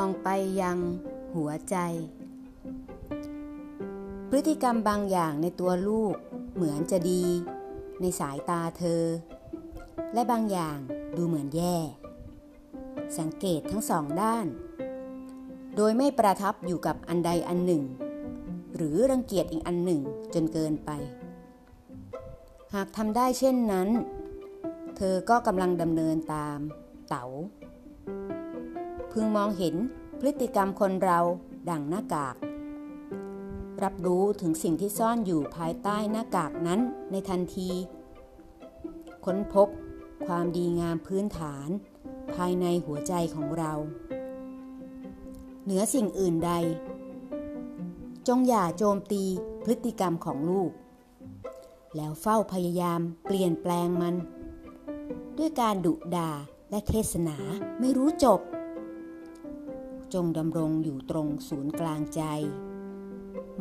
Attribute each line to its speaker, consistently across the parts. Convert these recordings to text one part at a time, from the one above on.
Speaker 1: องไปยังหัวใจ พฤติกรรมบางอย่างในตัวลูกเหมือนจะดี ในสายตาเธอ และบางอย่างดูเหมือนแย่ สังเกตทั้งสองด้าน โดยไม่ประทับอยู่กับอันใดอันหนึ่ง หรือรังเกียจอีกอันหนึ่งจนเกินไป หากทำได้เช่นนั้น เธอก็กำลังดำเนินตามเต๋า พึงมองเห็นพฤติกรรมคนเราดังหน้ากาก รับรู้ถึงสิ่งที่ซ่อนอยู่ภายใต้หน้ากากนั้นในทันที ค้นพบความดีงามพื้นฐาน ภายในหัวใจของเรา เหนือสิ่งอื่นใด จงอย่าโจมตีพฤติกรรมของลูก แล้วเฝ้าพยายามเปลี่ยนแปลงมัน ด้วยการดุด่าและเทศนาไม่รู้จบ จงดำรงอยู่ตรงศูนย์กลางใจ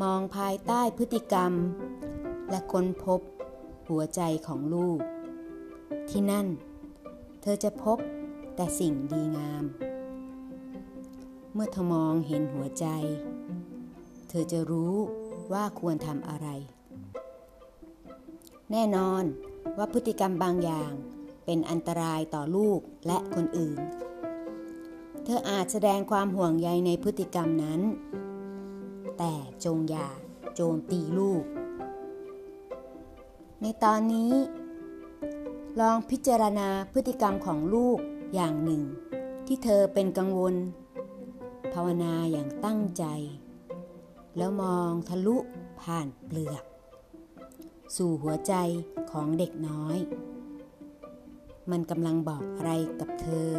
Speaker 1: มองภายใต้พฤติกรรม และค้นพบหัวใจของลูก ที่นั่น เธอจะพบแต่สิ่งดีงาม เมื่อเธอมองเห็นหัวใจ เธอจะรู้ว่าควรทำอะไร แน่นอนว่าพฤติกรรมบางอย่างเป็นอันตรายต่อลูกและคนอื่น ธออาจแสดงความห่วงใยในพฤติกรรมนั้น แต่จงอย่าโจมตีลูก ในตอนนี้ ลองพิจารณาพฤติกรรมของลูกอย่างหนึ่ง ที่เธอเป็นกังวล ภาวนาอย่างตั้งใจ แล้วมองทะลุผ่านเปลือก สู่หัวใจของเด็กน้อย มันกำลังบอกอะไรกับเธอ